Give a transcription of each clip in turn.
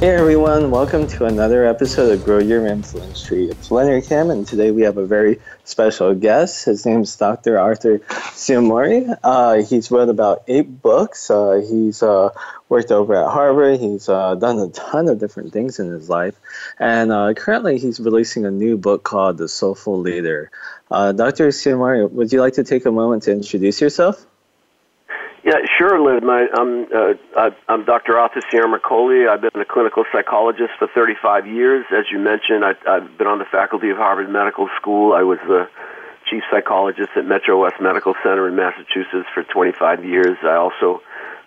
Hey everyone, welcome to another episode of Grow Your Influence Tree. It's Leonard Kim, and today we have a very special guest. His name is Dr. Arthur Ciaramicoli. Uh, he's wrote about eight books. Uh, he's uh, worked over at Harvard. He's uh, done a ton of different things in his life. And uh, currently, he's releasing a new book called The Soulful Leader. Uh, Dr. Ciaramicoli, would you like to take a moment to introduce yourself? Yeah, sure, Lynn. My, I'm, uh, I'm Dr. Arthur Ciaramicoli. I've been a clinical psychologist for 35 years. As you mentioned, I, I've been on the faculty of Harvard Medical School. I was the chief psychologist at Metro West Medical Center in Massachusetts for 25 years. I also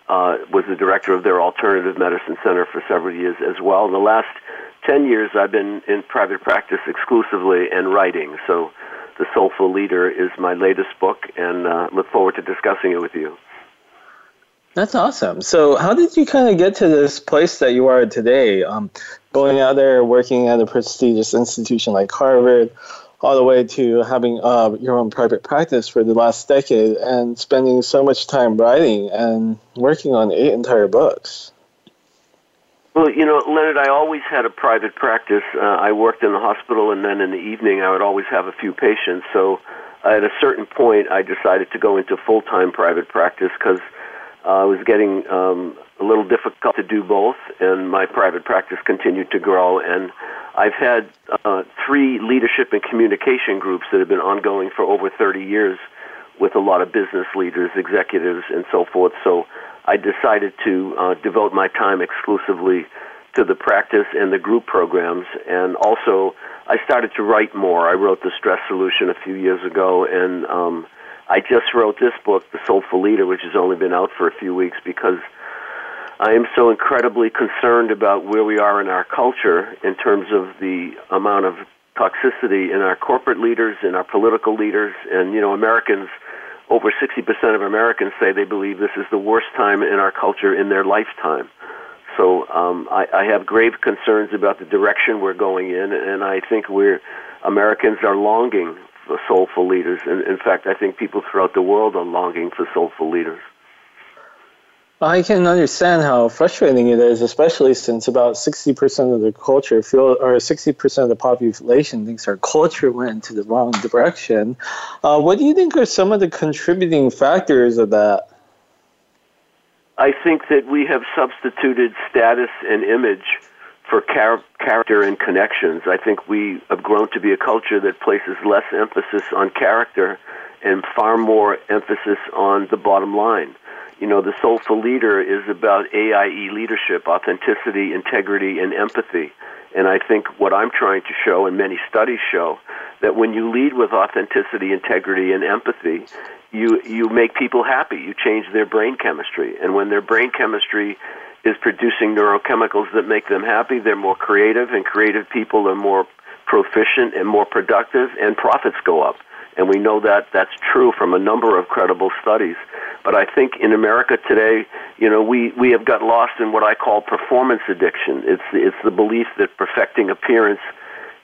uh, was the director of their alternative medicine center for several years as well. In the last 10 years, I've been in private practice exclusively and writing. So, The Soulful Leader is my latest book, and uh, look forward to discussing it with you. That's awesome. So, how did you kind of get to this place that you are today? Um, going out there, working at a prestigious institution like Harvard, all the way to having uh, your own private practice for the last decade and spending so much time writing and working on eight entire books. Well, you know, Leonard, I always had a private practice. Uh, I worked in the hospital, and then in the evening, I would always have a few patients. So, at a certain point, I decided to go into full time private practice because uh, it was getting um, a little difficult to do both, and my private practice continued to grow. And I've had uh, three leadership and communication groups that have been ongoing for over 30 years with a lot of business leaders, executives, and so forth. So I decided to uh, devote my time exclusively to the practice and the group programs. And also, I started to write more. I wrote The Stress Solution a few years ago, and um, I just wrote this book, The Soulful Leader, which has only been out for a few weeks because I am so incredibly concerned about where we are in our culture in terms of the amount of toxicity in our corporate leaders, in our political leaders, and you know, Americans. Over 60% of Americans say they believe this is the worst time in our culture in their lifetime. So um, I, I have grave concerns about the direction we're going in, and I think we're Americans are longing soulful leaders. And in fact, I think people throughout the world are longing for soulful leaders. I can understand how frustrating it is, especially since about 60% of the culture feel, or 60% of the population thinks our culture went into the wrong direction. Uh, what do you think are some of the contributing factors of that? I think that we have substituted status and image for char- character and connections. I think we have grown to be a culture that places less emphasis on character and far more emphasis on the bottom line. You know, the soulful leader is about AIE leadership, authenticity, integrity, and empathy. And I think what I'm trying to show, and many studies show, that when you lead with authenticity, integrity, and empathy, you you make people happy. You change their brain chemistry, and when their brain chemistry is producing neurochemicals that make them happy. They're more creative, and creative people are more proficient and more productive, and profits go up. And we know that that's true from a number of credible studies. But I think in America today, you know, we, we have got lost in what I call performance addiction. It's, it's the belief that perfecting appearance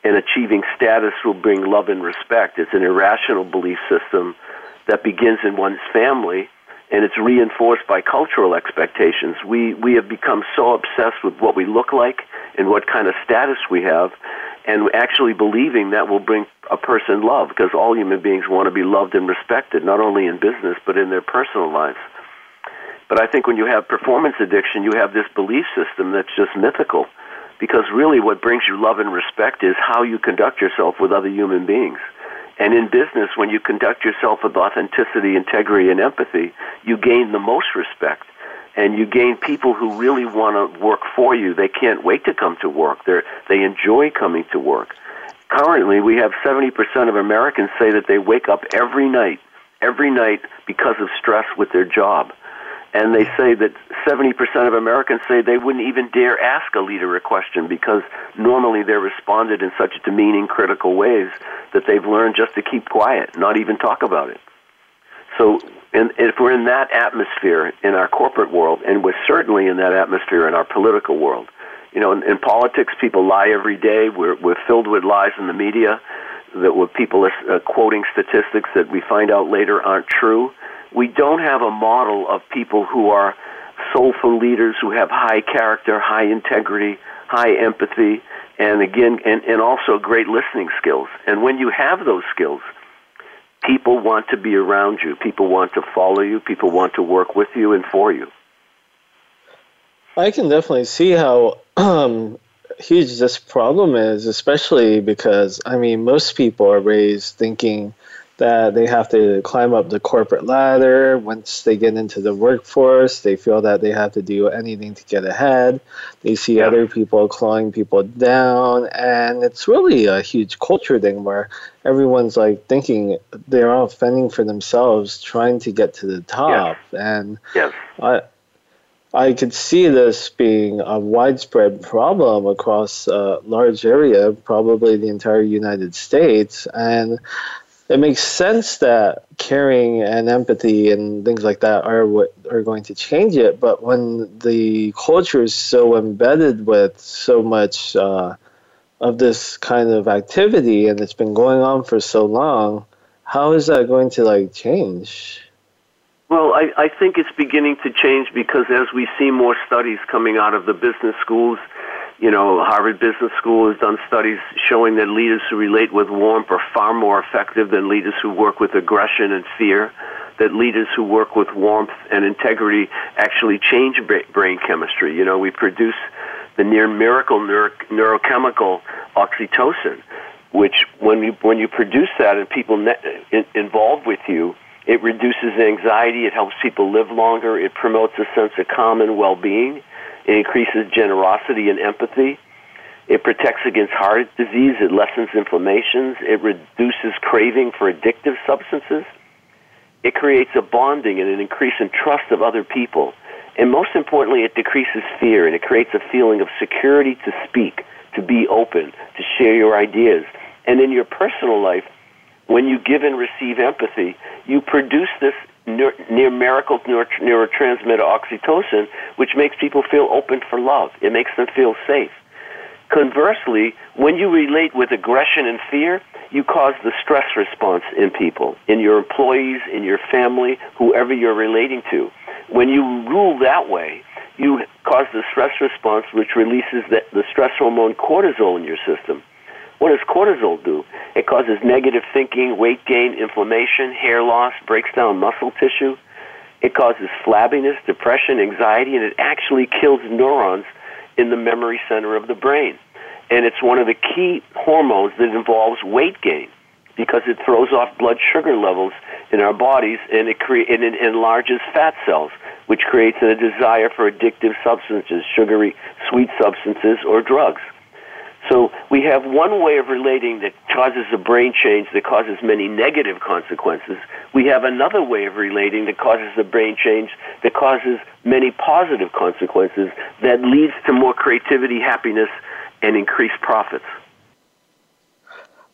and achieving status will bring love and respect. It's an irrational belief system that begins in one's family and it's reinforced by cultural expectations. We we have become so obsessed with what we look like and what kind of status we have, and actually believing that will bring a person love because all human beings want to be loved and respected, not only in business but in their personal lives. But I think when you have performance addiction, you have this belief system that's just mythical, because really what brings you love and respect is how you conduct yourself with other human beings. And in business, when you conduct yourself with authenticity, integrity, and empathy, you gain the most respect. And you gain people who really want to work for you. They can't wait to come to work. They're, they enjoy coming to work. Currently, we have 70% of Americans say that they wake up every night, every night because of stress with their job. And they say that 70% of Americans say they wouldn't even dare ask a leader a question because normally they're responded in such demeaning, critical ways that they've learned just to keep quiet, not even talk about it. So, and if we're in that atmosphere in our corporate world, and we're certainly in that atmosphere in our political world, you know, in, in politics, people lie every day. We're, we're filled with lies in the media that were people are uh, quoting statistics that we find out later aren't true we don't have a model of people who are soulful leaders who have high character, high integrity, high empathy, and again, and, and also great listening skills. And when you have those skills, people want to be around you. People want to follow you. People want to work with you and for you. I can definitely see how um, huge this problem is, especially because, I mean, most people are raised thinking that they have to climb up the corporate ladder. Once they get into the workforce, they feel that they have to do anything to get ahead. They see yeah. other people clawing people down, and it's really a huge culture thing where everyone's like thinking they're all fending for themselves, trying to get to the top. Yeah. And yes. I, I could see this being a widespread problem across a large area, probably the entire United States. And it makes sense that caring and empathy and things like that are what are going to change it. But when the culture is so embedded with so much uh, of this kind of activity and it's been going on for so long, how is that going to like change? Well, I, I think it's beginning to change because as we see more studies coming out of the business schools you know, Harvard Business School has done studies showing that leaders who relate with warmth are far more effective than leaders who work with aggression and fear. That leaders who work with warmth and integrity actually change brain chemistry. You know, we produce the near miracle neuro- neurochemical oxytocin, which when you when you produce that and people ne- involved with you, it reduces anxiety. It helps people live longer. It promotes a sense of calm and well-being it increases generosity and empathy. It protects against heart disease. It lessens inflammations. It reduces craving for addictive substances. It creates a bonding and an increase in trust of other people. And most importantly, it decreases fear and it creates a feeling of security to speak, to be open, to share your ideas. And in your personal life, when you give and receive empathy, you produce this near miracle neurotransmitter oxytocin, which makes people feel open for love. It makes them feel safe. Conversely, when you relate with aggression and fear, you cause the stress response in people, in your employees, in your family, whoever you're relating to. When you rule that way, you cause the stress response, which releases the, the stress hormone cortisol in your system. What does cortisol do? It causes negative thinking, weight gain, inflammation, hair loss, breaks down muscle tissue. It causes flabbiness, depression, anxiety, and it actually kills neurons in the memory center of the brain. And it's one of the key hormones that involves weight gain because it throws off blood sugar levels in our bodies and it, cre- and it enlarges fat cells, which creates a desire for addictive substances, sugary, sweet substances, or drugs. So we have one way of relating that causes a brain change that causes many negative consequences. We have another way of relating that causes a brain change that causes many positive consequences that leads to more creativity, happiness, and increased profits.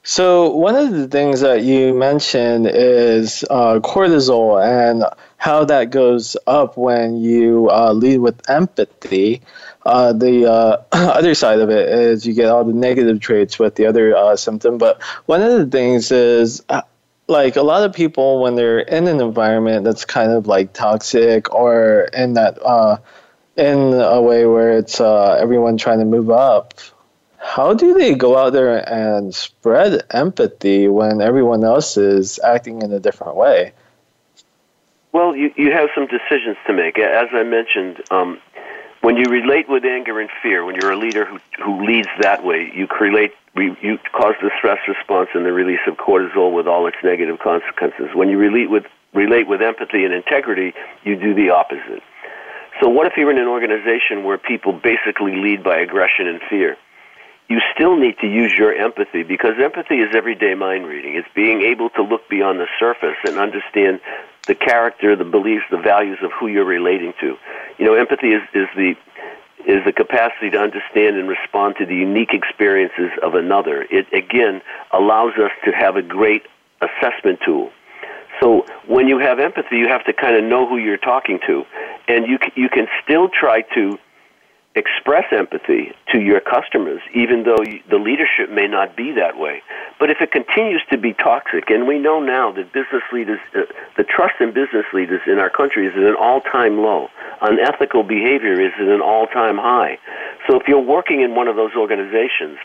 So one of the things that you mentioned is uh, cortisol and how that goes up when you uh, lead with empathy. Uh, the uh, other side of it is you get all the negative traits with the other uh, symptom. But one of the things is uh, like a lot of people when they're in an environment that's kind of like toxic or in that in a way where it's everyone trying to move up how do they go out there and spread empathy when everyone else is acting in a different way? Well, you, you have some decisions to make. As I mentioned, um, when you relate with anger and fear, when you're a leader who, who leads that way, you create you cause the stress response and the release of cortisol with all its negative consequences. When you relate with relate with empathy and integrity, you do the opposite. So, what if you're in an organization where people basically lead by aggression and fear? You still need to use your empathy because empathy is everyday mind reading. It's being able to look beyond the surface and understand the character, the beliefs, the values of who you're relating to. You know, empathy is, is the is the capacity to understand and respond to the unique experiences of another. It again allows us to have a great assessment tool. So when you have empathy, you have to kind of know who you're talking to, and you you can still try to express empathy to your customers, even though the leadership may not be that way. But if it continues to be toxic, and we know now that business leaders, uh, the trust in business leaders in our country is at an all-time low. Unethical behavior is at an all-time high. So if you're working in one of those organizations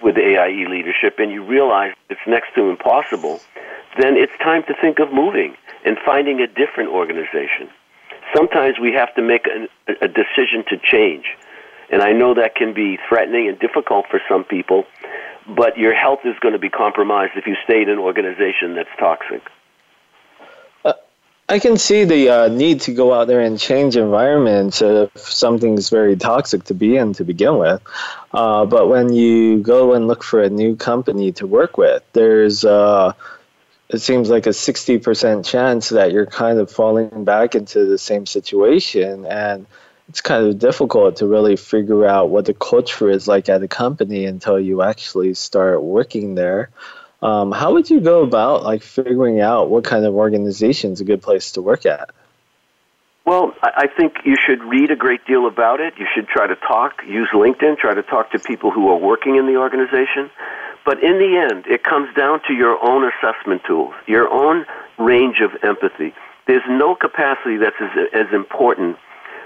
with AIE leadership and you realize it's next to impossible, then it's time to think of moving and finding a different organization sometimes we have to make a, a decision to change. And I know that can be threatening and difficult for some people, but your health is going to be compromised if you stay in an organization that's toxic. Uh, I can see the uh, need to go out there and change environments if something's very toxic to be in to begin with. Uh, but when you go and look for a new company to work with, there's uh, it seems like a 60% chance that you're kind of falling back into the same situation and it's kind of difficult to really figure out what the culture is like at a company until you actually start working there um, how would you go about like figuring out what kind of organization is a good place to work at well, I think you should read a great deal about it. You should try to talk, use LinkedIn, try to talk to people who are working in the organization. But in the end, it comes down to your own assessment tools, your own range of empathy. There's no capacity that's as, as important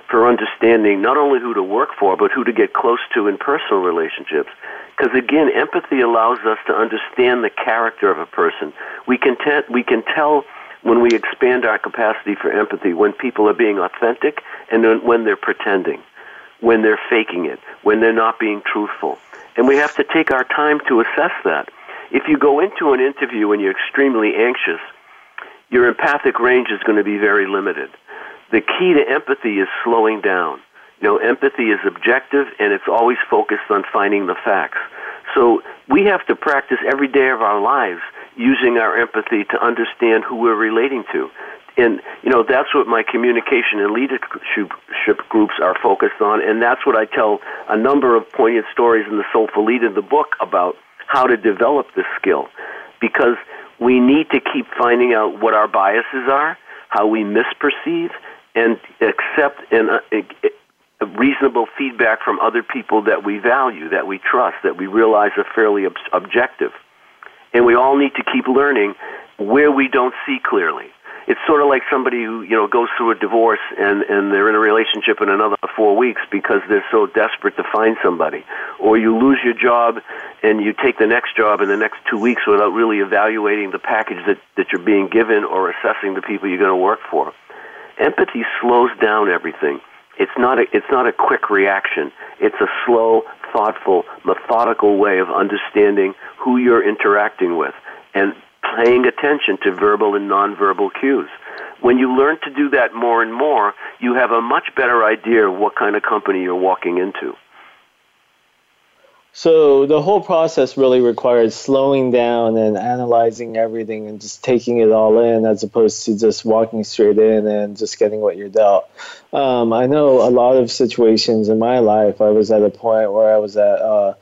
for understanding not only who to work for, but who to get close to in personal relationships. Because again, empathy allows us to understand the character of a person. We can, te- we can tell when we expand our capacity for empathy when people are being authentic and when they're pretending, when they're faking it, when they're not being truthful. And we have to take our time to assess that. If you go into an interview and you're extremely anxious, your empathic range is going to be very limited. The key to empathy is slowing down. You know, empathy is objective and it's always focused on finding the facts. So we have to practice every day of our lives using our empathy to understand who we're relating to and you know that's what my communication and leadership groups are focused on, and that's what I tell a number of poignant stories in the Soulful Leader, the book about how to develop this skill, because we need to keep finding out what our biases are, how we misperceive, and accept and uh, reasonable feedback from other people that we value, that we trust, that we realize are fairly ob- objective. And we all need to keep learning where we don't see clearly it's sort of like somebody who you know goes through a divorce and and they're in a relationship in another four weeks because they're so desperate to find somebody, or you lose your job and you take the next job in the next two weeks without really evaluating the package that that you're being given or assessing the people you're going to work for. Empathy slows down everything. It's not a it's not a quick reaction. It's a slow, thoughtful, methodical way of understanding who you're interacting with and paying attention to verbal and nonverbal cues. When you learn to do that more and more, you have a much better idea of what kind of company you're walking into. So the whole process really requires slowing down and analyzing everything and just taking it all in, as opposed to just walking straight in and just getting what you're dealt. Um, I know a lot of situations in my life. I was at a point where I was at uh,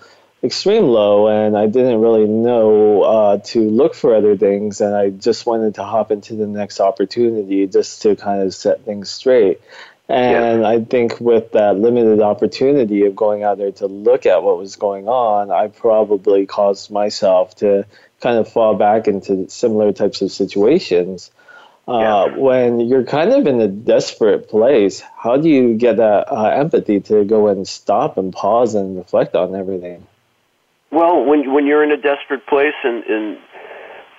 extreme low and I didn't really know uh, to look for other things and I just wanted to hop into the next opportunity just to kind of set things straight. And yeah. I think with that limited opportunity of going out there to look at what was going on, I probably caused myself to kind of fall back into similar types of situations. Uh, yeah. When you're kind of in a desperate place, how do you get that uh, empathy to go and stop and pause and reflect on everything? Well, when when you're in a desperate place, and, and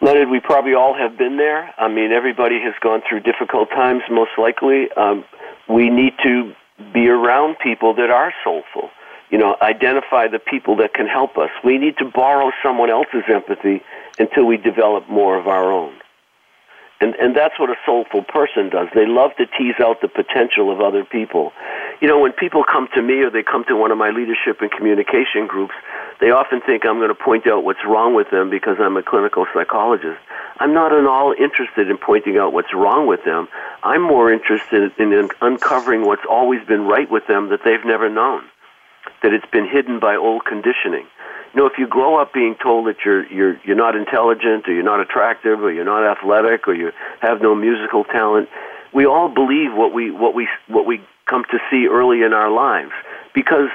Leonard, we probably all have been there. I mean, everybody has gone through difficult times, most likely. Um, we need to be around people that are soulful. You know, identify the people that can help us. We need to borrow someone else's empathy until we develop more of our own. And, and that's what a soulful person does. They love to tease out the potential of other people. you know, when people come to me or they come to one of my leadership and communication groups, they often think I'm going to point out what's wrong with them because I'm a clinical psychologist. I'm not at all interested in pointing out what's wrong with them. I'm more interested in uncovering what's always been right with them that they've never known, that it's been hidden by old conditioning. You know, if you grow up being told that you're you're you're not intelligent or you're not attractive or you're not athletic or you have no musical talent, we all believe what we what we what we come to see early in our lives because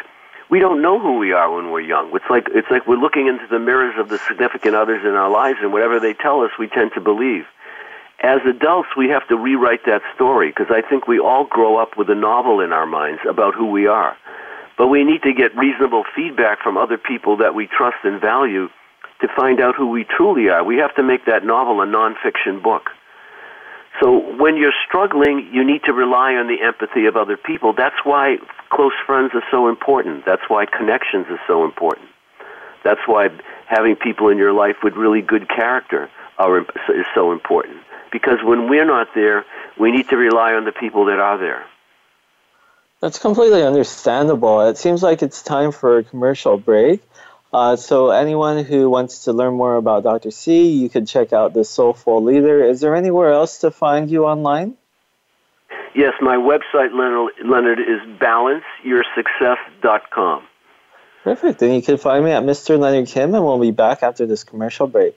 we don't know who we are when we're young. It's like it's like we're looking into the mirrors of the significant others in our lives, and whatever they tell us, we tend to believe. As adults, we have to rewrite that story because I think we all grow up with a novel in our minds about who we are. But we need to get reasonable feedback from other people that we trust and value to find out who we truly are. We have to make that novel a nonfiction book. So when you're struggling, you need to rely on the empathy of other people. That's why close friends are so important. That's why connections are so important. That's why having people in your life with really good character are, is so important. Because when we're not there, we need to rely on the people that are there. That's completely understandable. It seems like it's time for a commercial break. Uh, so anyone who wants to learn more about Dr. C, you can check out the Soulful Leader. Is there anywhere else to find you online? Yes, my website, Leonard, Leonard is balanceyoursuccess.com. Perfect. Then you can find me at Mr. Leonard Kim, and we'll be back after this commercial break.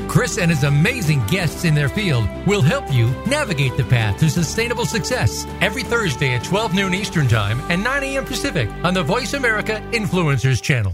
Chris and his amazing guests in their field will help you navigate the path to sustainable success every Thursday at 12 noon Eastern Time and 9 a.m. Pacific on the Voice America Influencers channel.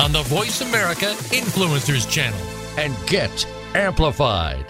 on the Voice America Influencers channel. and get amplified.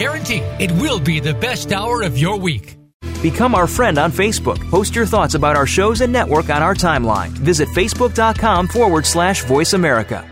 guarantee it will be the best hour of your week. Become our friend on Facebook. Post your thoughts about our shows and network on our timeline. Visit facebook.com forward slash voice America.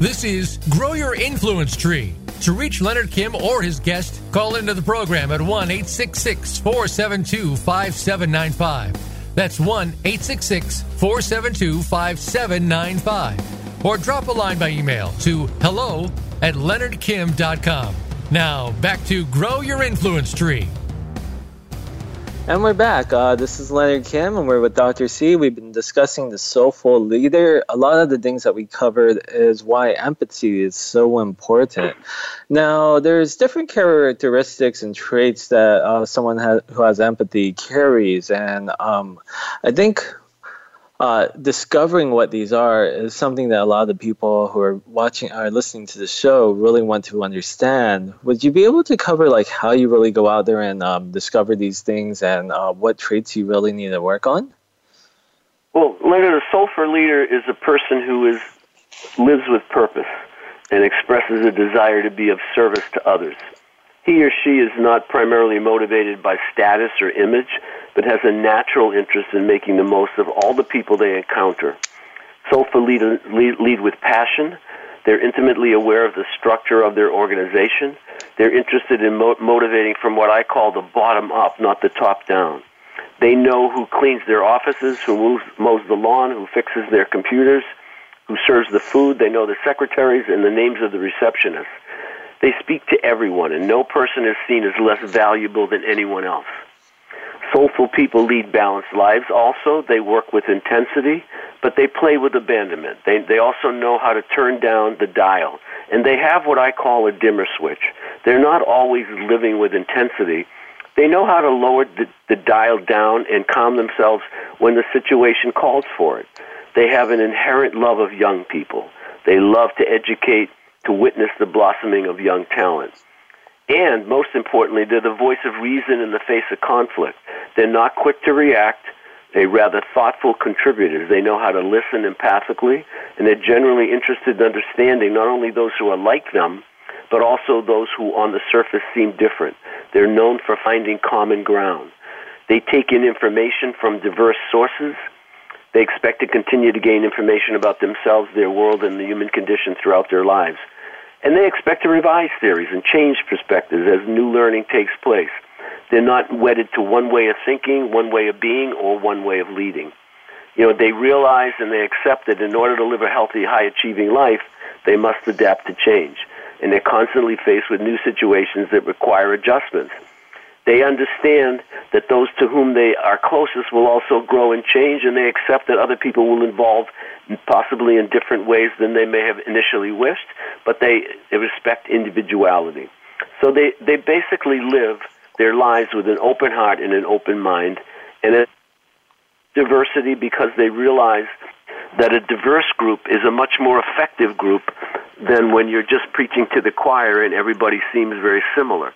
This is Grow Your Influence Tree. To reach Leonard Kim or his guest, call into the program at 1 866 472 5795. That's 1 866 472 5795. Or drop a line by email to hello at leonardkim.com. Now, back to Grow Your Influence Tree. And we're back. Uh, this is Leonard Kim, and we're with Dr. C. We've been discussing the soulful leader. A lot of the things that we covered is why empathy is so important. Now, there's different characteristics and traits that uh, someone has, who has empathy carries, and um, I think uh, discovering what these are is something that a lot of the people who are watching or listening to the show really want to understand. Would you be able to cover like how you really go out there and um, discover these things and uh, what traits you really need to work on? Well, Leonard, a soulful leader is a person who is lives with purpose and expresses a desire to be of service to others. He or she is not primarily motivated by status or image, but has a natural interest in making the most of all the people they encounter. Soulful lead, lead, lead with passion, They're intimately aware of the structure of their organization. They're interested in mo- motivating from what I call the bottom up, not the top down. They know who cleans their offices, who moves, mows the lawn, who fixes their computers, who serves the food. They know the secretaries and the names of the receptionists. They speak to everyone, and no person is seen as less valuable than anyone else. Soulful people lead balanced lives also. They work with intensity, but they play with abandonment. They, they also know how to turn down the dial. And they have what I call a dimmer switch. They're not always living with intensity. They know how to lower the, the dial down and calm themselves when the situation calls for it. They have an inherent love of young people. They love to educate, to witness the blossoming of young talent. And most importantly, they're the voice of reason in the face of conflict. They're not quick to react. They're rather thoughtful contributors. They know how to listen empathically, and they're generally interested in understanding not only those who are like them, but also those who on the surface seem different. They're known for finding common ground. They take in information from diverse sources. They expect to continue to gain information about themselves, their world, and the human condition throughout their lives. And they expect to revise theories and change perspectives as new learning takes place. They're not wedded to one way of thinking, one way of being, or one way of leading. You know, they realize and they accept that in order to live a healthy, high achieving life, they must adapt to change. And they're constantly faced with new situations that require adjustments. They understand that those to whom they are closest will also grow and change, and they accept that other people will involve possibly in different ways than they may have initially wished, but they, they respect individuality. So they, they basically live their lives with an open heart and an open mind, and a diversity because they realize that a diverse group is a much more effective group than when you're just preaching to the choir and everybody seems very similar.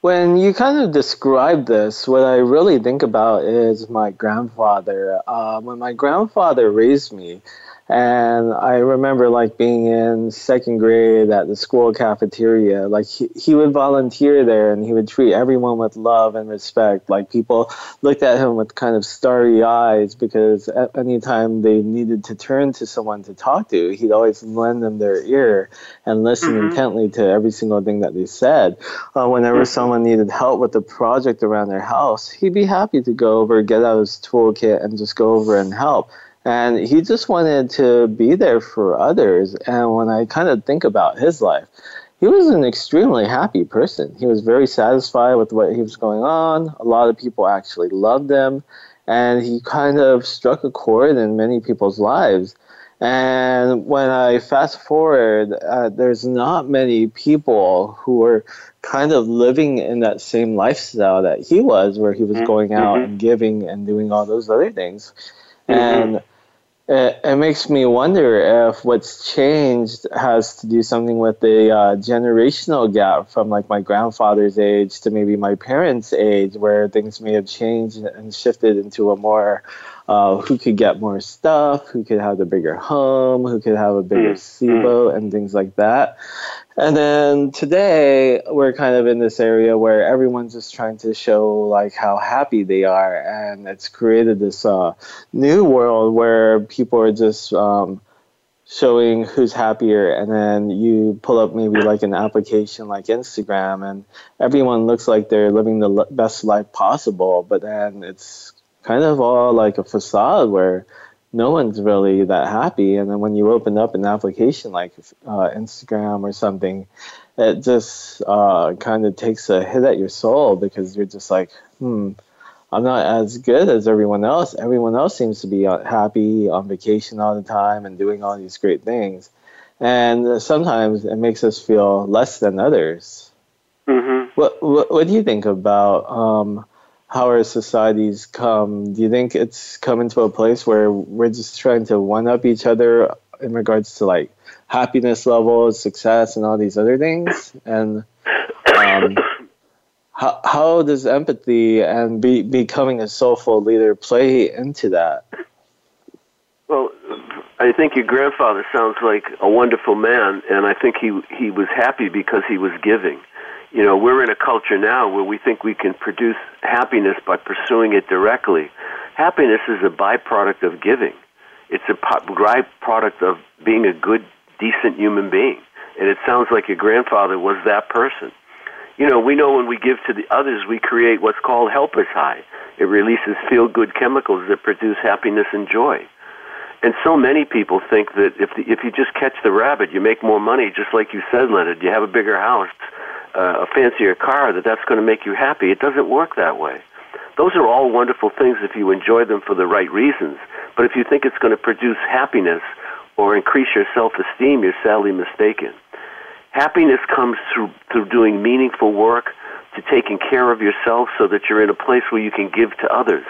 When you kind of describe this, what I really think about is my grandfather. Uh, when my grandfather raised me, and I remember like being in second grade at the school cafeteria. Like he, he would volunteer there and he would treat everyone with love and respect. Like people looked at him with kind of starry eyes because at any time they needed to turn to someone to talk to, he'd always lend them their ear and listen mm-hmm. intently to every single thing that they said. Uh, whenever mm-hmm. someone needed help with a project around their house, he'd be happy to go over, get out his toolkit, and just go over and help and he just wanted to be there for others. And when I kind of think about his life, he was an extremely happy person. He was very satisfied with what he was going on. A lot of people actually loved him, and he kind of struck a chord in many people's lives. And when I fast forward, uh, there's not many people who were kind of living in that same lifestyle that he was, where he was mm-hmm. going out mm-hmm. and giving and doing all those other things. Mm-hmm. And it, it, makes me wonder if what's changed has to do something with the uh, generational gap from like my grandfather's age to maybe my parents' age, where things may have changed and shifted into a more uh, who could get more stuff, who could have the bigger home, who could have a bigger mm-hmm. SIBO, and things like that. And then today we're kind of in this area where everyone's just trying to show like how happy they are, and it's created this uh, new world where people are just um, showing who's happier, and then you pull up maybe like an application like Instagram, and everyone looks like they're living the best life possible, but then it's kind of all like a facade where no one's really that happy. And then when you open up an application like uh, Instagram or something, it just uh, kind of takes a hit at your soul because you're just like, hmm, I'm not as good as everyone else. Everyone else seems to be uh, happy on vacation all the time and doing all these great things. And sometimes it makes us feel less than others. Mm-hmm. What, what, what do you think about um, how our societies come, do you think it's coming to a place where we're just trying to one up each other in regards to like happiness levels, success, and all these other things? And um, how, how does empathy and be, becoming a soulful leader play into that? Well, I think your grandfather sounds like a wonderful man, and I think he he was happy because he was giving you know, we're in a culture now where we think we can produce happiness by pursuing it directly. Happiness is a byproduct of giving. It's a byproduct of being a good, decent human being. And it sounds like your grandfather was that person. You know, we know when we give to the others, we create what's called helper's high. It releases feel good chemicals that produce happiness and joy. And so many people think that if the, if you just catch the rabbit, you make more money, just like you said, Leonard. You have a bigger house, uh, a fancier car, that that's going to make you happy. It doesn't work that way. Those are all wonderful things if you enjoy them for the right reasons. But if you think it's going to produce happiness or increase your self-esteem, you're sadly mistaken. Happiness comes through through doing meaningful work, to taking care of yourself so that you're in a place where you can give to others.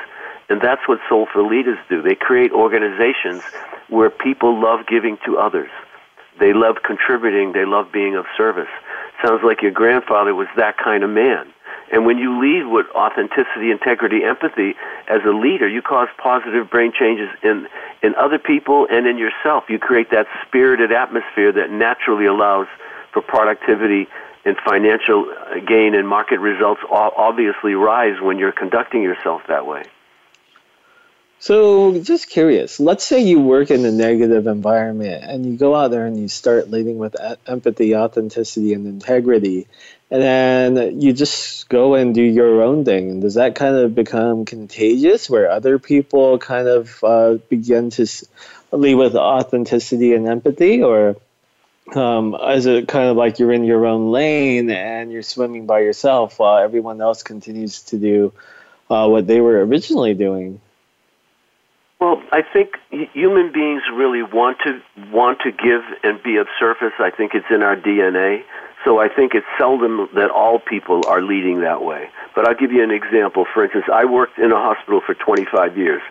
And that's what Soulful Leaders do. They create organizations where people love giving to others. They love contributing. They love being of service. Sounds like your grandfather was that kind of man. And when you lead with authenticity, integrity, empathy as a leader, you cause positive brain changes in, in other people and in yourself. You create that spirited atmosphere that naturally allows for productivity and financial uh, gain and market results obviously rise when you're conducting yourself that way. So, just curious, let's say you work in a negative environment and you go out there and you start leading with empathy, authenticity, and integrity, and then you just go and do your own thing. Does that kind of become contagious where other people kind of uh, begin to lead with authenticity and empathy, or um, is it kind of like you're in your own lane and you're swimming by yourself while everyone else continues to do uh, what they were originally doing? Well, I think human beings really want to want to give and be of service. I think it's in our DNA. So I think it's seldom that all people are leading that way. But I'll give you an example. For instance, I worked in a hospital for 25 years,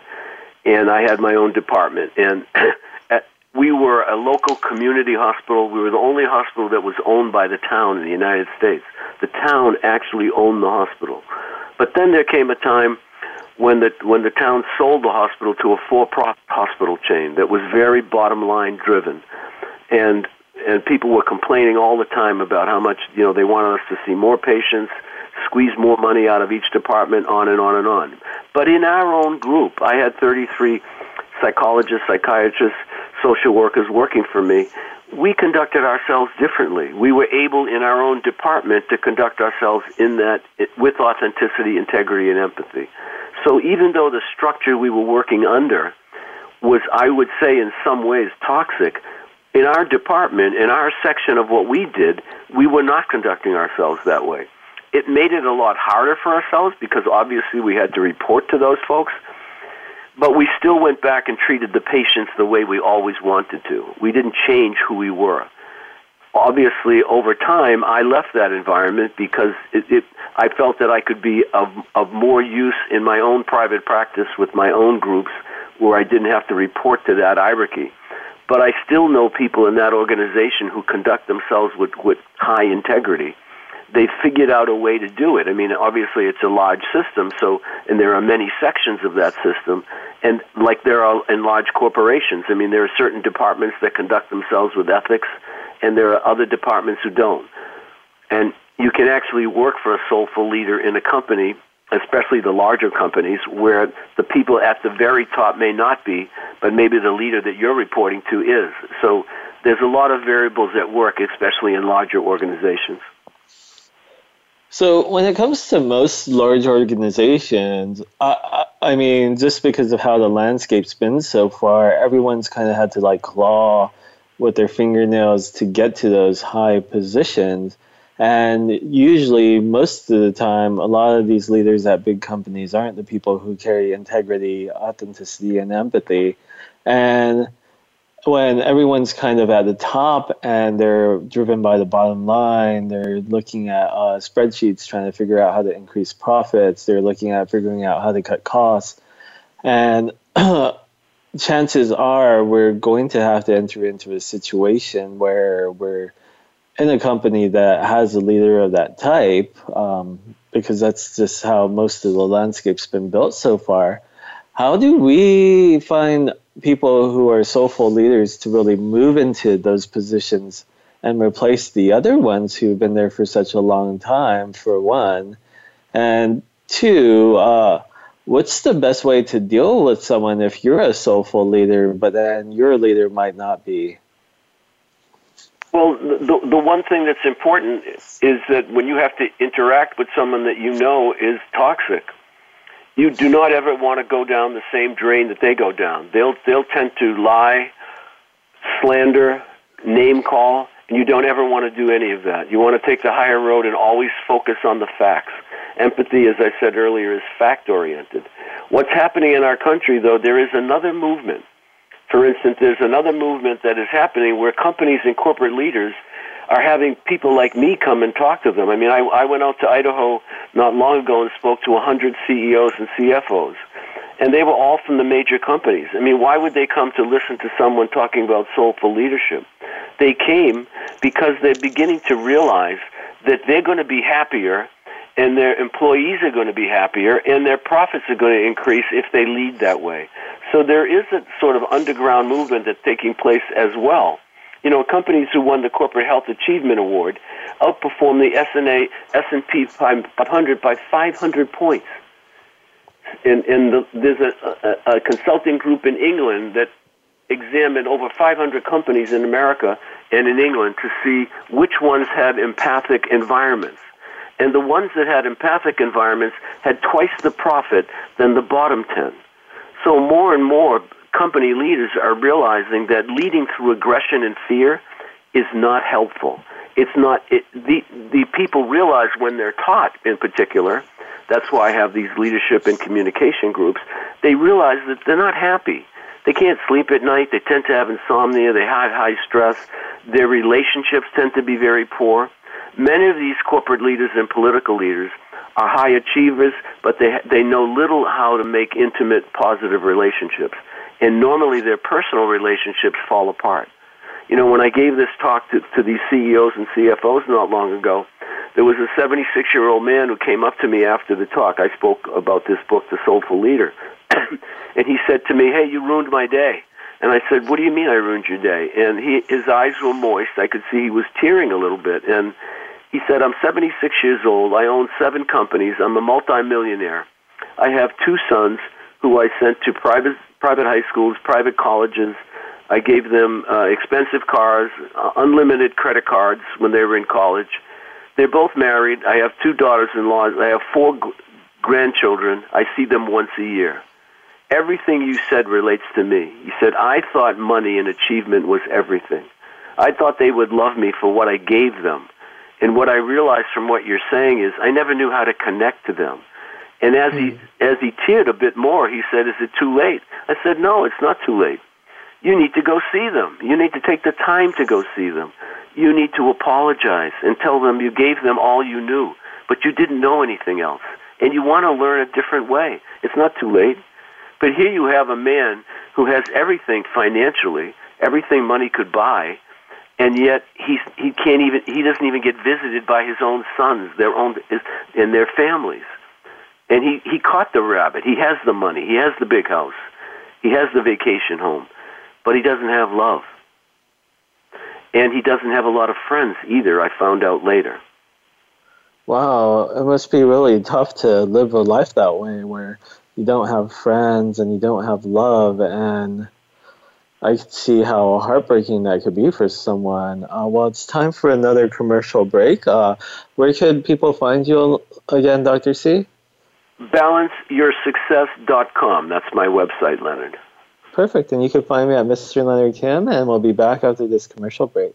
and I had my own department. And we were a local community hospital. We were the only hospital that was owned by the town in the United States. The town actually owned the hospital. But then there came a time when the when the town sold the hospital to a for-profit hospital chain that was very bottom line driven, and and people were complaining all the time about how much you know they wanted us to see more patients, squeeze more money out of each department, on and on and on. But in our own group, I had 33 psychologists, psychiatrists, social workers working for me. We conducted ourselves differently. We were able in our own department to conduct ourselves in that with authenticity, integrity, and empathy. So even though the structure we were working under was, I would say, in some ways toxic, in our department, in our section of what we did, we were not conducting ourselves that way. It made it a lot harder for ourselves because obviously we had to report to those folks, but we still went back and treated the patients the way we always wanted to. We didn't change who we were obviously over time I left that environment because it, it, I felt that I could be of, of more use in my own private practice with my own groups where I didn't have to report to that hierarchy. But I still know people in that organization who conduct themselves with, with high integrity. They figured out a way to do it. I mean, obviously it's a large system, so and there are many sections of that system, and like there are in large corporations. I mean, there are certain departments that conduct themselves with ethics and there are other departments who don't. And you can actually work for a soulful leader in a company, especially the larger companies, where the people at the very top may not be, but maybe the leader that you're reporting to is. So there's a lot of variables at work, especially in larger organizations. So when it comes to most large organizations, I, I mean, just because of how the landscape's been so far, everyone's kind of had to like claw with their fingernails to get to those high positions. And usually, most of the time, a lot of these leaders at big companies aren't the people who carry integrity, authenticity, and empathy. And when everyone's kind of at the top and they're driven by the bottom line, they're looking at uh, spreadsheets trying to figure out how to increase profits, they're looking at figuring out how to cut costs. And chances are we're going to have to enter into a situation where we're in a company that has a leader of that type, um, because that's just how most of the landscape's been built so far. How do we find people who are soulful leaders to really move into those positions and replace the other ones who've been there for such a long time, for one? And two, uh, what's the best way to deal with someone if you're a soulful leader, but then your leader might not be? Well, the, the one thing that's important is that when you have to interact with someone that you know is toxic, you do not ever want to go down the same drain that they go down. They'll they'll tend to lie, slander, name call, and you don't ever want to do any of that. You want to take the higher road and always focus on the facts. Empathy, as I said earlier, is fact oriented. What's happening in our country, though, there is another movement. For instance, there's another movement that is happening where companies and corporate leaders are having people like me come and talk to them. I mean, I, I went out to Idaho not long ago and spoke to 100 CEOs and CFOs, and they were all from the major companies. I mean, why would they come to listen to someone talking about soulful leadership? They came because they're beginning to realize that they're going to be happier and their employees are going to be happier and their profits are going to increase if they lead that way. So there is a sort of underground movement that's taking place as well. You know, companies who won the Corporate Health Achievement Award outperformed the S&A, S&P 500 by 500 points. And, and the, there's a, a, a consulting group in England that examined over 500 companies in America and in England to see which ones had empathic environments. And the ones that had empathic environments had twice the profit than the bottom 10. So more and more company leaders are realizing that leading through aggression and fear is not helpful. It's not it, the the people realize when they're taught in particular. That's why I have these leadership and communication groups. They realize that they're not happy. They can't sleep at night. They tend to have insomnia. They have high stress. Their relationships tend to be very poor. Many of these corporate leaders and political leaders are high achievers, but they they know little how to make intimate, positive relationships, and normally their personal relationships fall apart. You know, when I gave this talk to, to these CEOs and CFOs not long ago, there was a 76 year old man who came up to me after the talk. I spoke about this book, The Soulful Leader, and he said to me, "Hey, you ruined my day." And I said, "What do you mean I ruined your day?" And he, his eyes were moist. I could see he was tearing a little bit, and he said, I'm 76 years old. I own seven companies. I'm a multimillionaire. I have two sons who I sent to private, private high schools, private colleges. I gave them uh, expensive cars, uh, unlimited credit cards when they were in college. They're both married. I have two daughters in law. I have four g- grandchildren. I see them once a year. Everything you said relates to me. You said, I thought money and achievement was everything. I thought they would love me for what I gave them and what I realized from what you're saying is I never knew how to connect to them. And as mm. he hmm. as he teared a bit more, he said, "Is it too late?" I said, "No, it's not too late. You need to go see them. You need to take the time to go see them. You need to apologize and tell them you gave them all you knew, but you didn't know anything else, and you want to learn a different way. It's not too late." But here you have a man who has everything financially, everything money could buy, and yet he's he can't even he doesn't even get visited by his own sons, their own and their families. And he he caught the rabbit. He has the money. He has the big house. He has the vacation home, but he doesn't have love. And he doesn't have a lot of friends either. I found out later. Wow, it must be really tough to live a life that way, where you don't have friends and you don't have love and I can see how heartbreaking that could be for someone. Uh, well, it's time for another commercial break. Uh, where could people find you again, Dr. C? BalanceYourSuccess.com. That's my website, Leonard. Perfect. And you can find me at Mr. Leonard Kim, and we'll be back after this commercial break.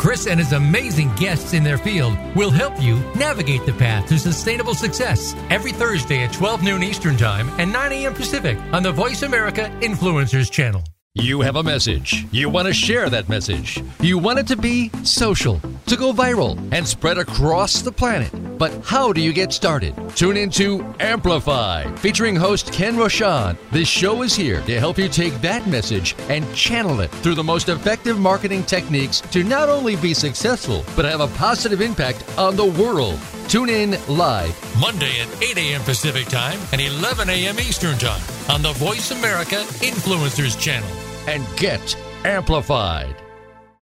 Chris and his amazing guests in their field will help you navigate the path to sustainable success every Thursday at 12 noon Eastern Time and 9 a.m. Pacific on the Voice America Influencers channel. You have a message. You want to share that message. You want it to be social, to go viral, and spread across the planet. But how do you get started? Tune into Amplify, featuring host Ken Rochon. This show is here to help you take that message and channel it through the most effective marketing techniques to not only be successful, but have a positive impact on the world. Tune in live Monday at 8 a.m. Pacific Time and 11 a.m. Eastern Time on the Voice America Influencers Channel and get amplified.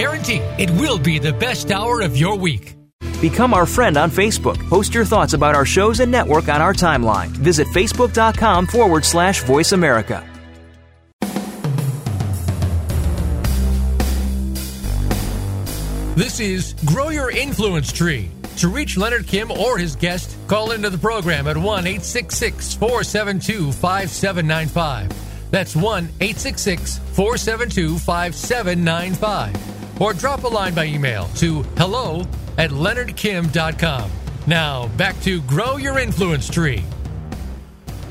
guarantee it will be the best hour of your week. Become our friend on Facebook. Post your thoughts about our shows and network on our timeline. Visit facebook.com forward slash voice America. This is Grow Your Influence Tree. To reach Leonard Kim or his guest, call into the program at 1 866 472 5795. That's 1 866 472 5795. Or drop a line by email to hello at leonardkim.com. Now, back to Grow Your Influence Tree.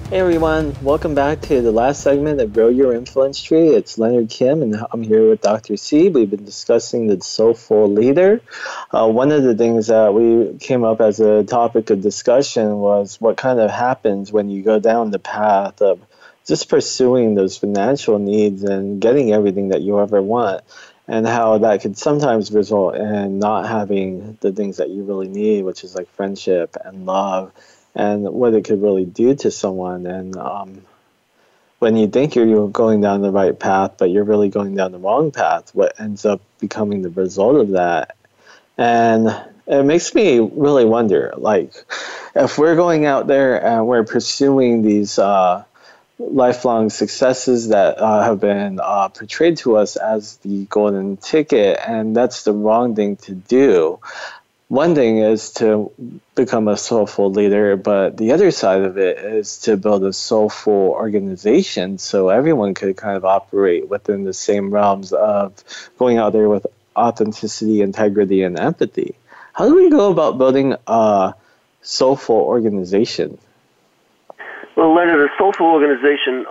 Hey everyone, welcome back to the last segment of Grow Your Influence Tree. It's Leonard Kim, and I'm here with Dr. C. We've been discussing the soulful leader. Uh, one of the things that we came up as a topic of discussion was what kind of happens when you go down the path of just pursuing those financial needs and getting everything that you ever want, and how that could sometimes result in not having the things that you really need, which is like friendship and love and what it could really do to someone. And um, when you think you're going down the right path, but you're really going down the wrong path, what ends up becoming the result of that? And it makes me really wonder, like, if we're going out there and we're pursuing these uh, lifelong successes that uh, have been uh, portrayed to us as the golden ticket, and that's the wrong thing to do one thing is to become a soulful leader, but the other side of it is to build a soulful organization so everyone could kind of operate within the same realms of going out there with authenticity, integrity, and empathy. How do we go about building a soulful organization? Well, Leonard, a soulful organization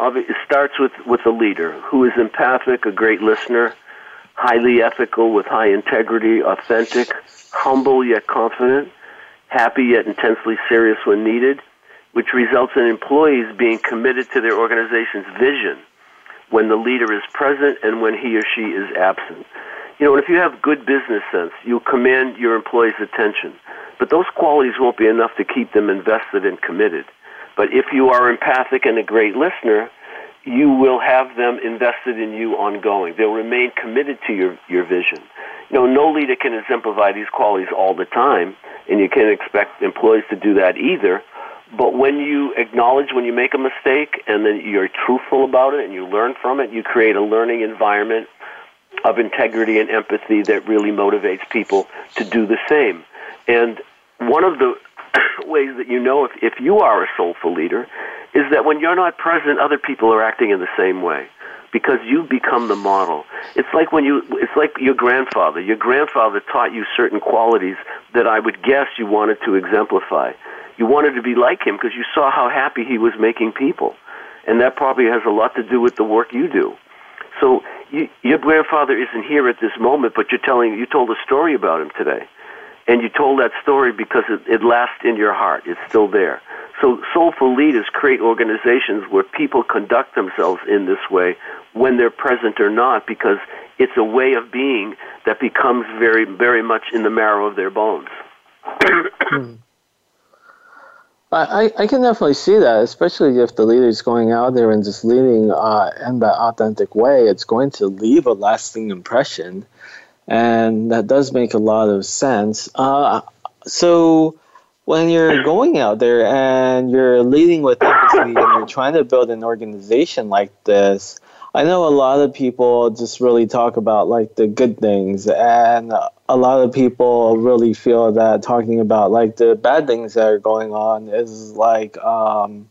starts with, with a leader who is empathic, a great listener, highly ethical with high integrity, authentic, humble yet confident, happy yet intensely serious when needed, which results in employees being committed to their organization's vision when the leader is present and when he or she is absent. You know, if you have good business sense, you'll command your employees' attention. But those qualities won't be enough to keep them invested and committed. But if you are empathic and a great listener, you will have them invested in you ongoing. They'll remain committed to your, your vision. You know, no leader can exemplify these qualities all the time, and you can't expect employees to do that either. But when you acknowledge when you make a mistake and then you're truthful about it and you learn from it, you create a learning environment of integrity and empathy that really motivates people to do the same. And one of the ways that you know if, if you are a soulful leader is that when you're not present, other people are acting in the same way because you become the model. It's like when you, it's like your grandfather. Your grandfather taught you certain qualities that I would guess you wanted to exemplify. You wanted to be like him because you saw how happy he was making people. And that probably has a lot to do with the work you do. So you, your grandfather isn't here at this moment, but you're telling, you told a story about him today. And you told that story because it, it lasts in your heart. It's still there. So soulful leaders create organizations where people conduct themselves in this way when they're present or not because it's a way of being that becomes very very much in the marrow of their bones. I, I can definitely see that, especially if the leader is going out there and just leading uh, in that authentic way. It's going to leave a lasting impression, and that does make a lot of sense. Uh, so, when you're going out there and you're leading with empathy and you're trying to build an organization like this, I know a lot of people just really talk about like the good things, and a lot of people really feel that talking about like the bad things that are going on is like um,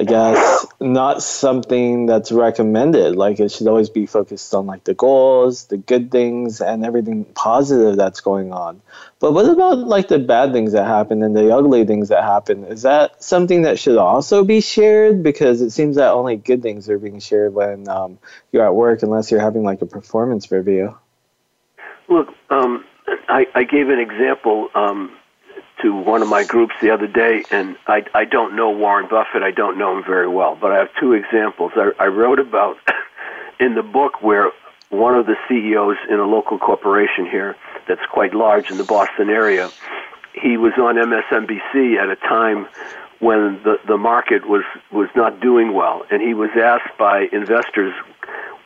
I guess not something that's recommended. Like it should always be focused on like the goals, the good things, and everything positive that's going on. But what about like the bad things that happen and the ugly things that happen? Is that something that should also be shared? Because it seems that only good things are being shared when um, you're at work, unless you're having like a performance review. Look, um, I, I gave an example. Um, to one of my groups the other day, and I, I don't know Warren Buffett. I don't know him very well, but I have two examples. I, I wrote about in the book where one of the CEOs in a local corporation here that's quite large in the Boston area, he was on MSNBC at a time when the, the market was, was not doing well, and he was asked by investors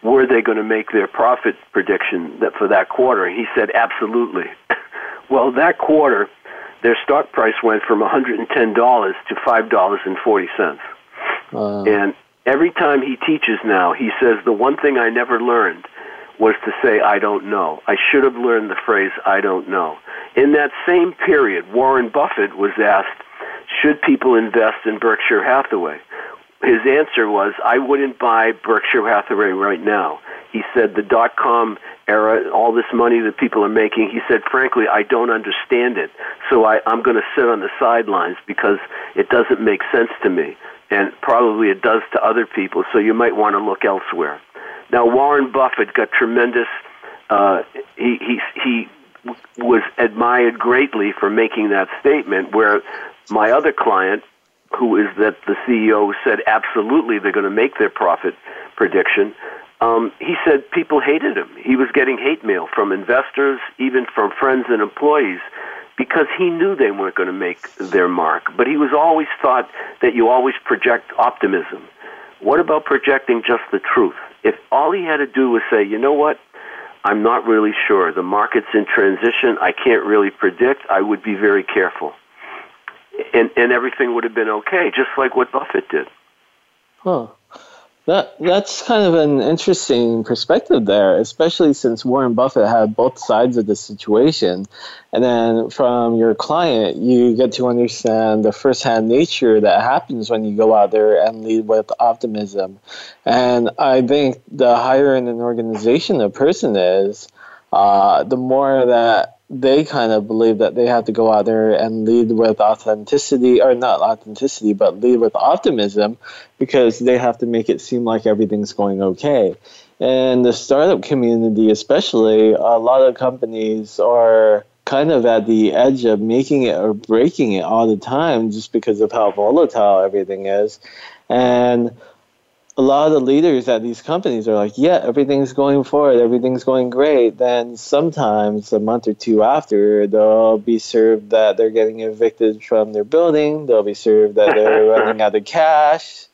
were they going to make their profit prediction that for that quarter. He said, absolutely. well, that quarter, their stock price went from $110 to $5.40. Uh. And every time he teaches now, he says, The one thing I never learned was to say, I don't know. I should have learned the phrase, I don't know. In that same period, Warren Buffett was asked, Should people invest in Berkshire Hathaway? His answer was, I wouldn't buy Berkshire Hathaway right now. He said the dot com era, all this money that people are making, he said, frankly, I don't understand it. So I, I'm going to sit on the sidelines because it doesn't make sense to me. And probably it does to other people, so you might want to look elsewhere. Now, Warren Buffett got tremendous, uh, he, he, he was admired greatly for making that statement, where my other client, who is that the CEO said absolutely they're going to make their profit prediction, um, he said people hated him. He was getting hate mail from investors, even from friends and employees, because he knew they weren't going to make their mark. But he was always thought that you always project optimism. What about projecting just the truth? If all he had to do was say, you know what, I'm not really sure. The market's in transition. I can't really predict. I would be very careful. And, and everything would have been okay, just like what Buffett did. Huh. That that's kind of an interesting perspective there, especially since Warren Buffett had both sides of the situation, and then from your client, you get to understand the firsthand nature that happens when you go out there and lead with optimism. And I think the higher in an organization a person is, uh, the more that they kind of believe that they have to go out there and lead with authenticity, or not authenticity, but lead with optimism because they have to make it seem like everything's going okay. And the startup community, especially, a lot of companies are kind of at the edge of making it or breaking it all the time just because of how volatile everything is. And a lot of the leaders at these companies are like, yeah, everything's going forward, everything's going great. Then sometimes a month or two after, they'll be served that they're getting evicted from their building. They'll be served that they're running out of cash.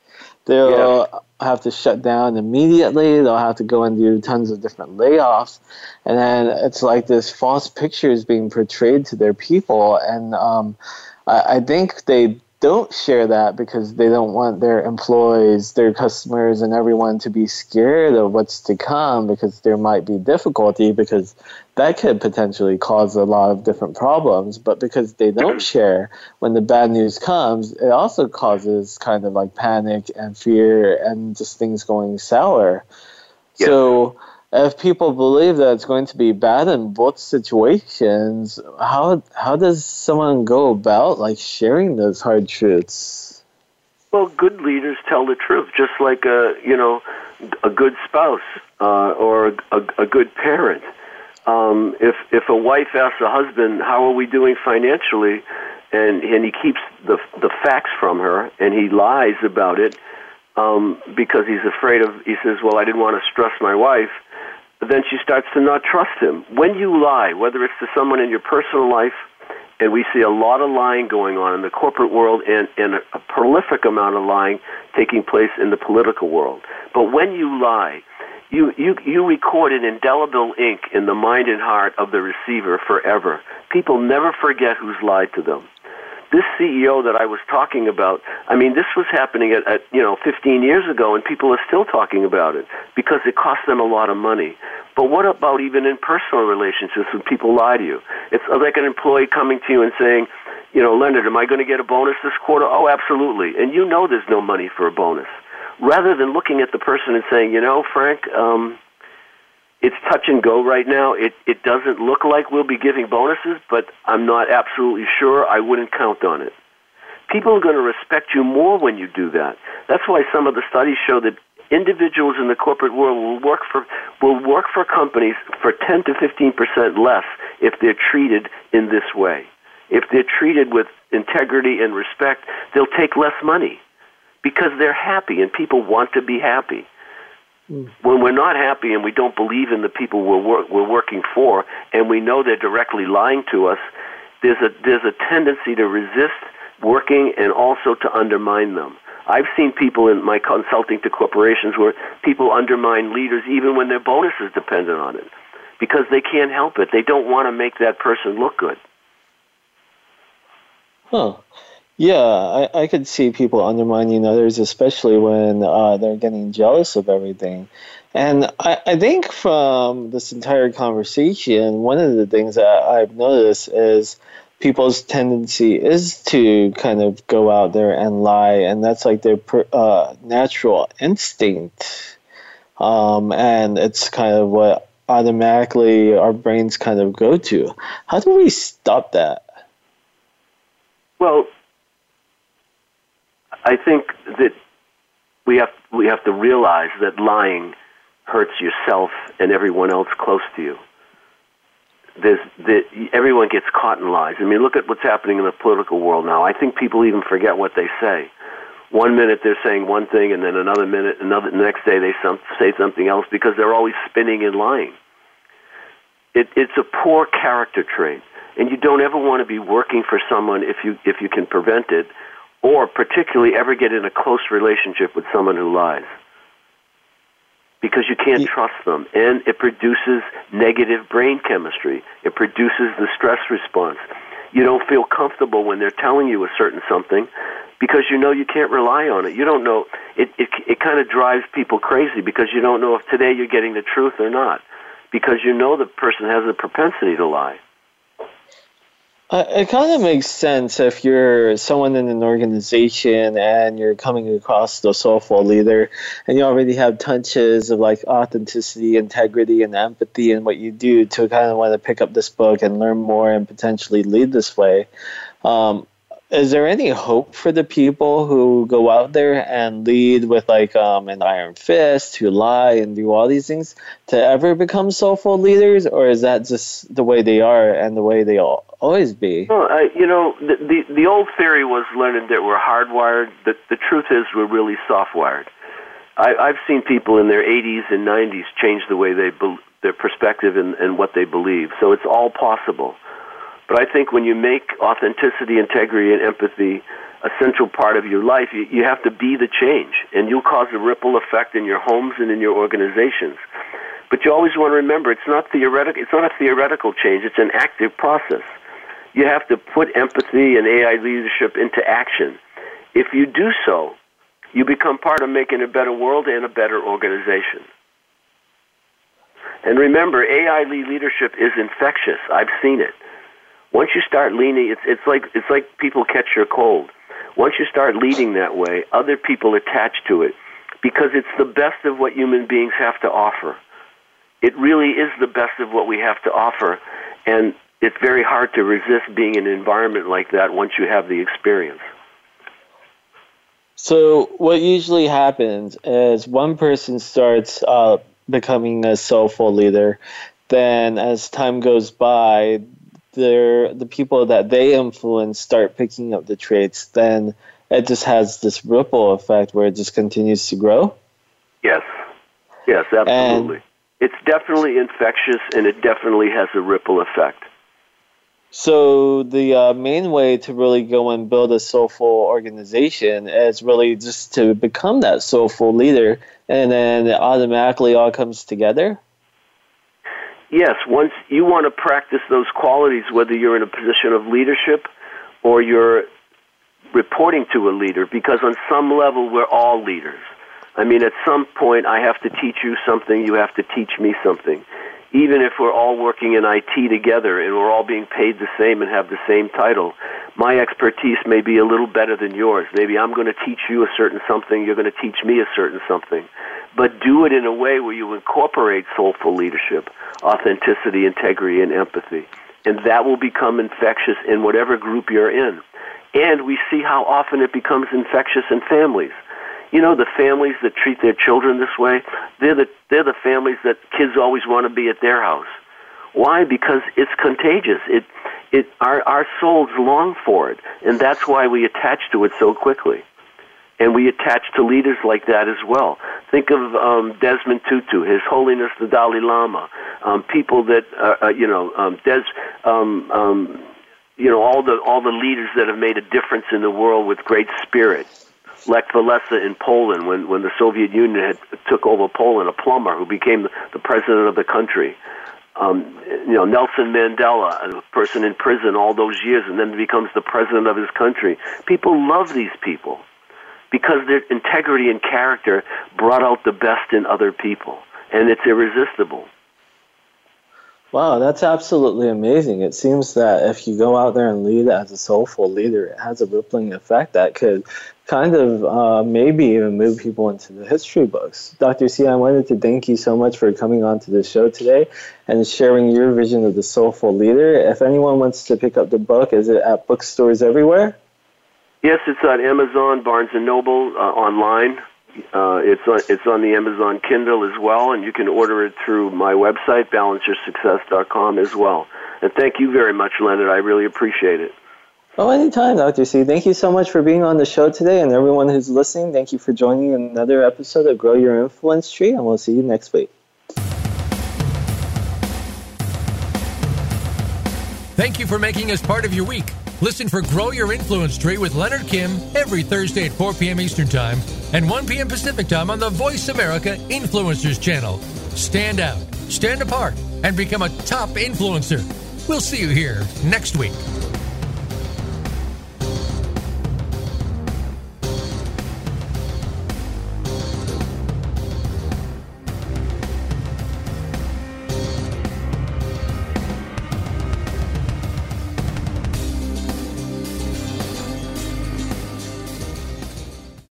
They'll yeah. have to shut down immediately. They'll have to go and do tons of different layoffs. And then it's like this false picture is being portrayed to their people. And um, I, I think they don't share that because they don't want their employees, their customers, and everyone to be scared of what's to come because there might be difficulty because that could potentially cause a lot of different problems. But because they don't share when the bad news comes, it also causes kind of like panic and fear and just things going sour. Yeah. So if people believe that it's going to be bad in both situations, how how does someone go about like sharing those hard truths? Well, good leaders tell the truth, just like a you know a good spouse uh, or a, a, good parent. Um, if if a wife asks a husband, "How are we doing financially?" and and he keeps the the facts from her and he lies about it um, because he's afraid of. He says, "Well, I didn't want to stress my wife." Then she starts to not trust him. When you lie, whether it's to someone in your personal life, and we see a lot of lying going on in the corporate world and, and a, prolific amount of lying taking place in the political world. But when you lie, you, you, you record an indelible ink in the mind and heart of the receiver forever. People never forget who's lied to them. This CEO that I was talking about, I mean, this was happening at, at you know 15 years ago, and people are still talking about it because it costs them a lot of money. But what about even in personal relationships when people lie to you? It's like an employee coming to you and saying, you know, Leonard, am I going to get a bonus this quarter? Oh, absolutely. And you know there's no money for a bonus. Rather than looking at the person and saying, you know, Frank, um, it's touch and go right now. It it doesn't look like we'll be giving bonuses, but I'm not absolutely sure. I wouldn't count on it. People are going to respect you more when you do that. That's why some of the studies show that individuals in the corporate world will work for will work for companies for 10 to 15 percent less if they're treated in this way. If they're treated with integrity and respect, they'll take less money because they're happy and people want to be happy. When we're not happy and we don't believe in the people we're, wor- we're working for and we know they're directly lying to us, there's a, there's a tendency to resist working and also to undermine them. I've seen people in my consulting to corporations where people undermine leaders even when their bonus is dependent on it because they can't help it. They don't want to make that person look good. Huh. Yeah, I, I could see people undermining others, especially when uh, they're getting jealous of everything. And I, I think from this entire conversation, one of the things that I've noticed is people's tendency is to kind of go out there and lie, and that's like their uh, natural instinct. Um, and it's kind of what automatically our brains kind of go to. How do we stop that? Well, I think that we have we have to realize that lying hurts yourself and everyone else close to you. There's that everyone gets caught in lies. I mean, look at what's happening in the political world now. I think people even forget what they say. One minute they're saying one thing, and then another minute, another the next day they some, say something else because they're always spinning and lying. It, it's a poor character trait and you don't ever want to be working for someone if you if you can prevent it, or particularly ever get in a close relationship with someone who lies. Because you can't trust them, and it produces negative brain chemistry. It produces the stress response. You don't feel comfortable when they're telling you a certain something because you know you can't rely on it. You don't know it. It, it kind of drives people crazy because you don't know if today you're getting the truth or not because you know the person has a propensity to lie. Uh, it kind of makes sense if you're someone in an organization and you're coming across the soulful leader and you already have touches of like authenticity, integrity, and empathy in what you do to kind of want to pick up this book and learn more and potentially lead this way. Um, is there any hope for the people who go out there and lead with like um, an iron fist, who lie and do all these things, to ever become soulful leaders, or is that just the way they are and the way they all always be? Well, you know, the, the the old theory was learning that we're hardwired. The the truth is we're really softwired. I, I've seen people in their 80s and 90s change the way they be, their perspective and, and what they believe. So it's all possible. But I think when you make authenticity, integrity, and empathy a central part of your life, you, you have to be the change, and you'll cause a ripple effect in your homes and in your organizations. But you always want to remember it's not theoretical. It's not a theoretical change. It's an active process. You have to put empathy and AI leadership into action. If you do so, you become part of making a better world and a better organization. And remember, AI leadership is infectious. I've seen it. Once you start leaning, it's it's like it's like people catch your cold. Once you start leading that way, other people attach to it because it's the best of what human beings have to offer. It really is the best of what we have to offer, and it's very hard to resist being in an environment like that once you have the experience. So, what usually happens is one person starts uh, becoming a soulful leader. Then, as time goes by, they're the people that they influence start picking up the traits, then it just has this ripple effect where it just continues to grow. Yes, yes, absolutely. And it's definitely infectious, and it definitely has a ripple effect. So the uh, main way to really go and build a soulful organization is really just to become that soulful leader, and then it automatically all comes together yes, once you want to practice those qualities, whether you're in a position of leadership or you're reporting to a leader because on some level we're all leaders. I mean, at some point I have to teach you something, you have to teach me something. Even if we're all working in IT together and we're all being paid the same and have the same title, my expertise may be a little better than yours. Maybe I'm going to teach you a certain something, you're going to teach me a certain something. But do it in a way where you incorporate soulful leadership, authenticity, integrity, and empathy. And that will become infectious in whatever group you're in. And we see how often it becomes infectious in families. You know, the families that treat their children this way, they're the, they're the families that kids always want to be at their house. Why? Because it's contagious. It, it, our, our souls long for it, and that's why we attach to it so quickly. And we attach to leaders like that as well. Think of um, Desmond Tutu, His Holiness the Dalai Lama, um, people that uh, uh, you know, um, Des, um, um, you know, all the all the leaders that have made a difference in the world with great spirit. Lech Walesa in Poland, when when the Soviet Union had took over Poland, a plumber who became the, president of the country. Um, you know, Nelson Mandela, a person in prison all those years, and then becomes the president of his country. People love these people because their integrity and character brought out the best in other people, and it's irresistible. Wow, that's absolutely amazing. It seems that if you go out there and lead as a soulful leader, it has a rippling effect that could kind of uh, maybe even move people into the history books. Dr. C, I wanted to thank you so much for coming on to the show today and sharing your vision of the soulful leader. If anyone wants to pick up the book, is it at bookstores everywhere? Yes, it's on Amazon, Barnes and Noble, uh, online. Uh, it's on it's on the Amazon Kindle as well, and you can order it through my website, balanceyoursuccess.com as well. And thank you very much, Leonard. I really appreciate it. Oh, anytime, Dr. C. Thank you so much for being on the show today, and everyone who's listening, thank you for joining another episode of Grow Your Influence Tree, and we'll see you next week. Thank you for making us part of your week. Listen for Grow Your Influence Tree with Leonard Kim every Thursday at 4 p.m. Eastern Time and 1 p.m. Pacific Time on the Voice America Influencers channel. Stand out, stand apart, and become a top influencer. We'll see you here next week.